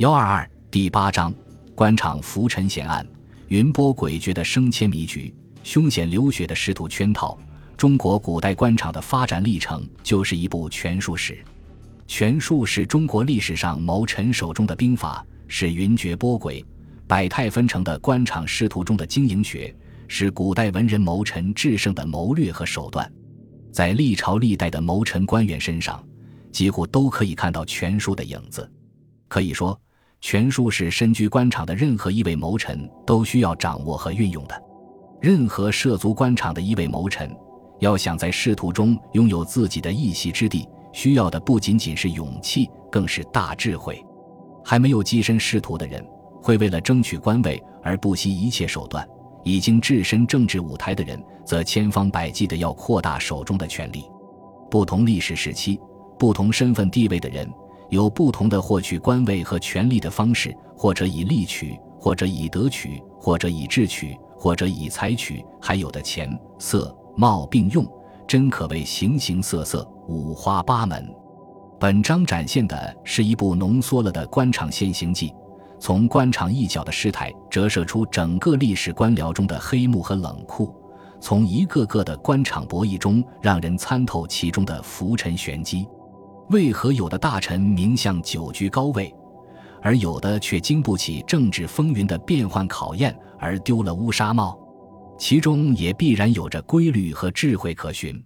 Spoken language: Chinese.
幺二二第八章官场浮沉险案，云波诡谲的升迁迷局，凶险流血的仕途圈套。中国古代官场的发展历程就是一部权术史。权术是中国历史上谋臣手中的兵法，是云谲波诡、百态纷呈的官场仕途中的经营学，是古代文人谋臣制胜的谋略和手段。在历朝历代的谋臣官员身上，几乎都可以看到权术的影子。可以说。权术是身居官场的任何一位谋臣都需要掌握和运用的。任何涉足官场的一位谋臣，要想在仕途中拥有自己的一席之地，需要的不仅仅是勇气，更是大智慧。还没有跻身仕途的人，会为了争取官位而不惜一切手段；已经置身政治舞台的人，则千方百计地要扩大手中的权力。不同历史时期、不同身份地位的人。有不同的获取官位和权力的方式，或者以利取，或者以德取，或者以智取，或者以财取，还有的钱色貌并用，真可谓形形色色、五花八门。本章展现的是一部浓缩了的官场现形记，从官场一角的失态折射出整个历史官僚中的黑幕和冷酷，从一个个的官场博弈中，让人参透其中的浮沉玄机。为何有的大臣名相久居高位，而有的却经不起政治风云的变幻考验而丢了乌纱帽？其中也必然有着规律和智慧可循。